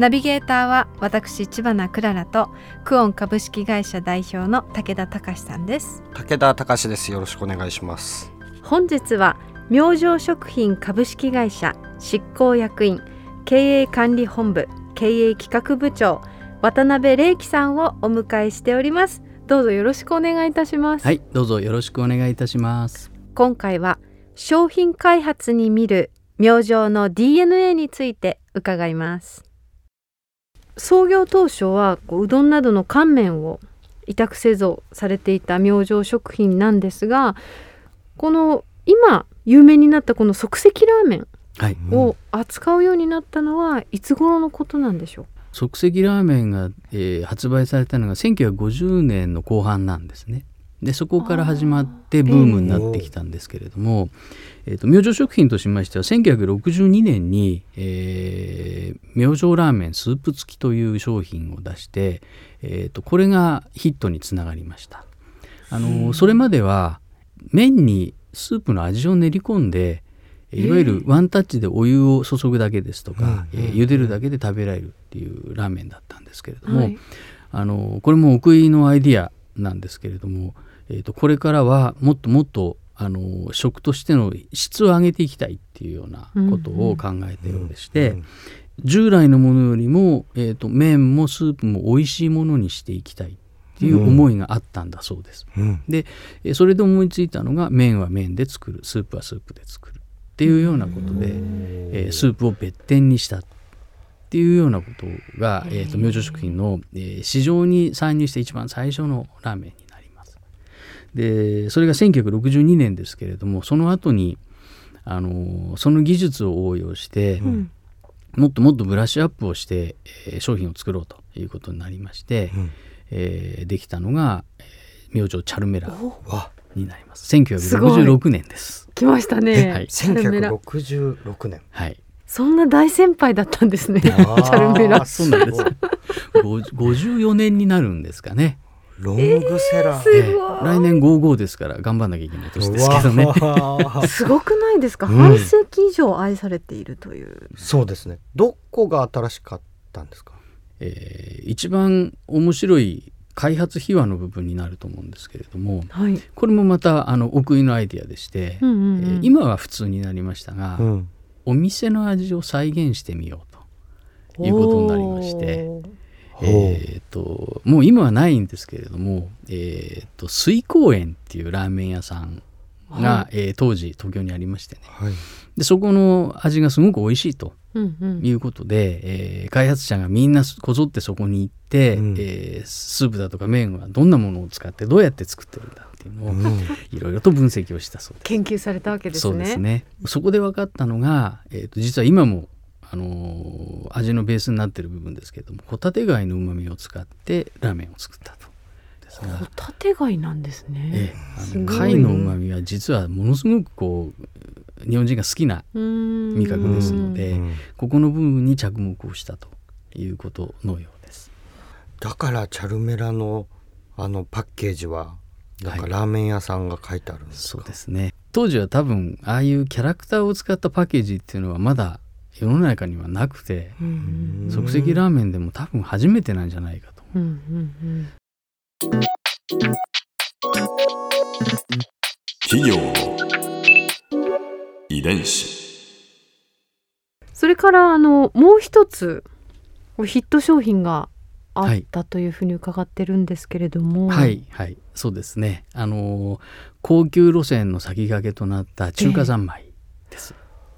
ナビゲーターは私千葉なクララとクオン株式会社代表の武田隆さんです。武田隆です。よろしくお願いします。本日は明星食品株式会社執行役員経営管理本部経営企画部長渡辺玲樹さんをお迎えしております。どうぞよろしくお願いいたします。はいどうぞよろしくお願いいたします。今回は商品開発に見る明星の DNA について伺います創業当初はこううどんなどの乾麺を委託製造されていた明星食品なんですがこの今有名になったこの即席ラーメンはい。を扱うようになったのはいつ頃のことなんでしょう？即席ラーメンが、えー発売されたのが1950年の後半なんですねでそこから始まってブームになってきたんですけれども、えーと明星食品としましては1962年に、えー明星ラーメンスープ付きという商品を出して、えーとこれがヒットにつながりました。あのそれまでは麺にスープの味を練り込んでいわゆるワンタッチでお湯を注ぐだけですとか、えー茹でるだけで食べられるっていうラーメンだったんですけれども、はい。あのこれもお食いのアイディアなんですけれども、えー、とこれからはもっともっとあの食としての質を上げていきたいっていうようなことを考えているようでして、従来のものよりも、えー、と麺もスープも美味しいものにしていきたいっていう思いがあったんだそうです。うん。でえーそれで思いついたのが麺は麺で作る。スープはスープで作るっていうようなことで、えースープを別店にしたっていうようなことが、えー、と明星食品の、えー市場に参入して一番最初のラーメンになります。でそれが1962年ですけれどもその後にあのーその技術を応用して、ん。もっともっとブラッシュアップをして、えー商品を作ろうということになりまして、うん。えーできたのが、えー明星チャルメラわ。になります。1966年です。来ましたね、はい。チャルメラ。1966年。はい。そんな大先輩だったんですね。チャルメラ。そうなんです。ご54年になるんですかね。ロングセラー、すごい。ええ来年55ですから頑張んなきゃいけない年ですけどね。すごくないですか、うん。半世紀以上愛されているという。そうですね。どこが新しかったんですか？えー一番面白い開発秘話の部分になると思うんですけれどもはい、これもまたあのお食いのアイディアでして、うんうんうん。えー今は普通になりましたが、うん。お店の味を再現してみようということになりまして。えー、ともう今はないんですけれども、えー、と水光園っていうラーメン屋さんが、はえー当時東京にありましてね。はい。でそこの味がすごく美味しいとうんうん。いうことで、えー開発者がみんなこぞってそこに行って、うん。えースープだとか麺はどんなものを使ってどうやって作ってるんだっていうのをうん。いろいろと分析をしたそうです。研究されたわけですね。そうですね。そこで分かったのが、えー、と実は今も、あのー味のベースになってる部分ですけれどもホタテ貝のうまみを使ってラーメンを作ったと。ですがホタテ貝なんですね、ええ。あの貝のうまみは実はものすごくこう日本人が好きな味覚ですのでうん。ここの部分に着目をしたということのようです。だからチャルメラのあのパッケージはなんかはい。ラーメン屋さんが書いてあるんですそうか、ですね。当時は多分ああいうキャラクターを使ったパッケージっていうのはまだ世の中にはなくて即席ラーメンでも多分初めてなんじゃないかと。企業。の遺伝子。それからあのもう一つヒット商品があったというふうに伺ってるんですけれども、はいはい。そうですね。あのー高級路線の先駆けとなった中華三昧。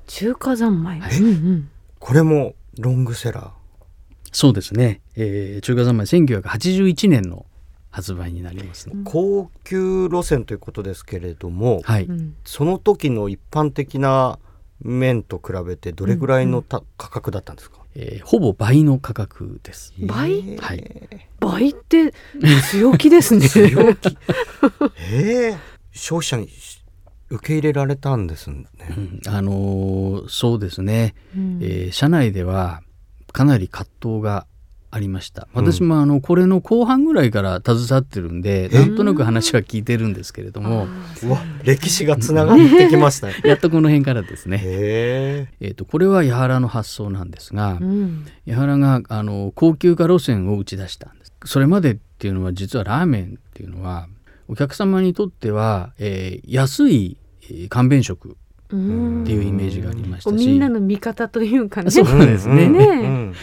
中華三昧、はいうんうん。これもロングセラー。そうですね、えー中華三昧1981年の発売になりますね。高級路線ということですけれども、はい、うん。その時の一般的な麺と比べてどれぐらいのた、価格だったんですか？えーほぼ倍の価格です。倍？えー。はい。倍って強気ですね。強気。えー。消費者に受け入れられたんですね。うん。あのーそうですね、うん。えー社内ではかなり葛藤がありました。私もあのこれの後半ぐらいから携わってるんで、なんとなく話は聞いてるんですけれども、う。わ歴史がつながってきましたね。やっとこの辺からですね、へえー、とこれは矢原の発想なんですが、うん。矢原があの高級化路線を打ち出したんです。それまでっていうのは実はラーメンっていうのはお客様にとっては、えー安いえー簡便食うん。っていうイメージがありましたし、みんなの味方というかね。そうーですね。うんね。うん。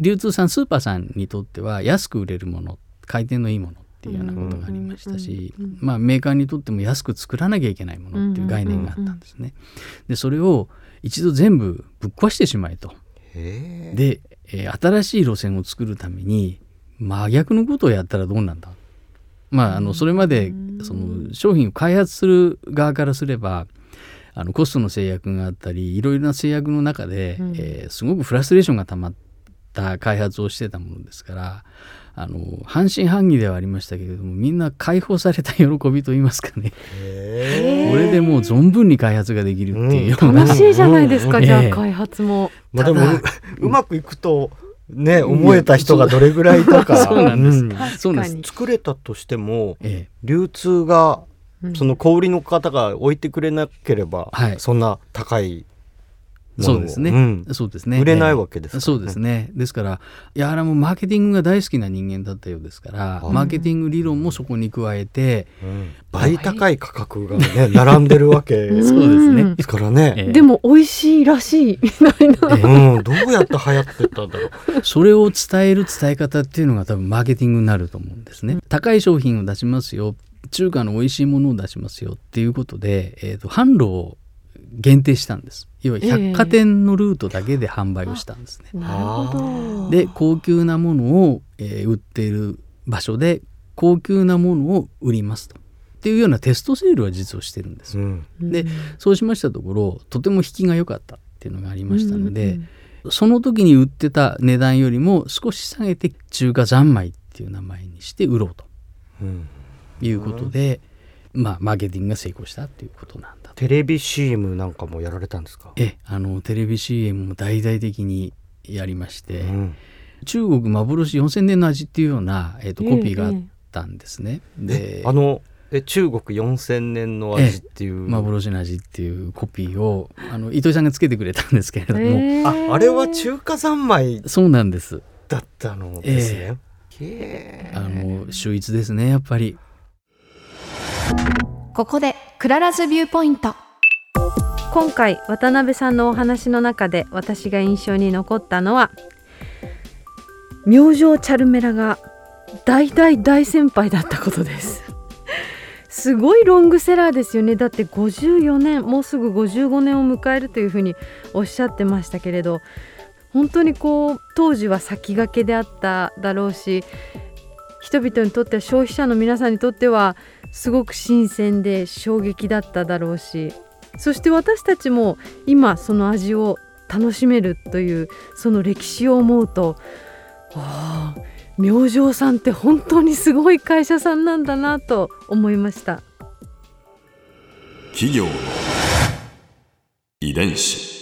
流通さんスーパーさんにとっては安く売れるもの回転のいいものっていうようなことがありましたし、まあ、メーカーにとっても安く作らなきゃいけないものっていう概念があったんですね。でそれを一度全部ぶっ壊してしまえと。で、えー新しい路線を作るために真逆のことをやったらどうなんだまああのそれまでその商品を開発する側からすればあのコストの制約があったりいろいろな制約の中で、うん。えーすごくフラストレーションがたまった開発をしてたものですからあの半信半疑ではありましたけれどもみんな解放された喜びといいますかね。これでもう存分に開発ができるっていうような、楽しいじゃないですか、うんええ。じゃあ開発も。まあでもうまくいくとね思えた人がどれぐらいいたか。そうなんです。ん。そうなんです。作れたとしてもえ流通がにその小売りの方が置いてくれなければ、はい。そんな高いそうですね、ん。そうですね。売れないわけですからね。そうですね。ですから矢原もマーケティングが大好きな人間だったようですからうんマーケティング理論もそこに加えて、倍高い価格がね並んでるわけ。うんでそうですね。すからね、ええ。でも美味しいらしいみたいな。うん、どうやって流行ってたんだろう。それを伝える伝え方っていうのが多分マーケティングになると思うんですね。高い商品を出しますよ。中華の美味しいものを出しますよっていうことで、えー、と販路を限定したんです要は百貨店のルートだけで販売をしたんですね。なるほど。で高級なものを、えー売っている場所で高級なものを売りますとっていうようなテストセールは実はしてるんですよ。うんでそうしましたところとても引きが良かったっていうのがありましたので、うんうんその時に売ってた値段よりも少し下げて中華三昧っていう名前にして売ろうとうんいうことで、まあマーケティングが成功したっていうことなんだと。テレビ CM なんかもやられたんですか、えあのテレビ CM も大々的にやりまして、うん。中国幻4000年の味っていうような、えー、とええコピーがあったんですね。であのえ中国4000年の味っていう、幻の味っていうコピーをあの糸井さんがつけてくれたんですけれども、へーああれは中華三昧そうなんです。だったのですね、へえ。あの秀逸ですねやっぱり。ここで Clara's Viewpoint。今回渡辺さんのお話の中で私が印象に残ったのは明星チャルメラが大大大先輩だったことです。すごいロングセラーですよね。だって54年もうすぐ55年を迎えるというふうにおっしゃってましたけれど本当にこう当時は先駆けであっただろうし人々にとっては消費者の皆さんにとってはすごく新鮮で衝撃だっただろうしそして私たちも今その味を楽しめるというその歴史を思うとああ明星さんって本当にすごい会社さんなんだなと思いました。企業遺伝子。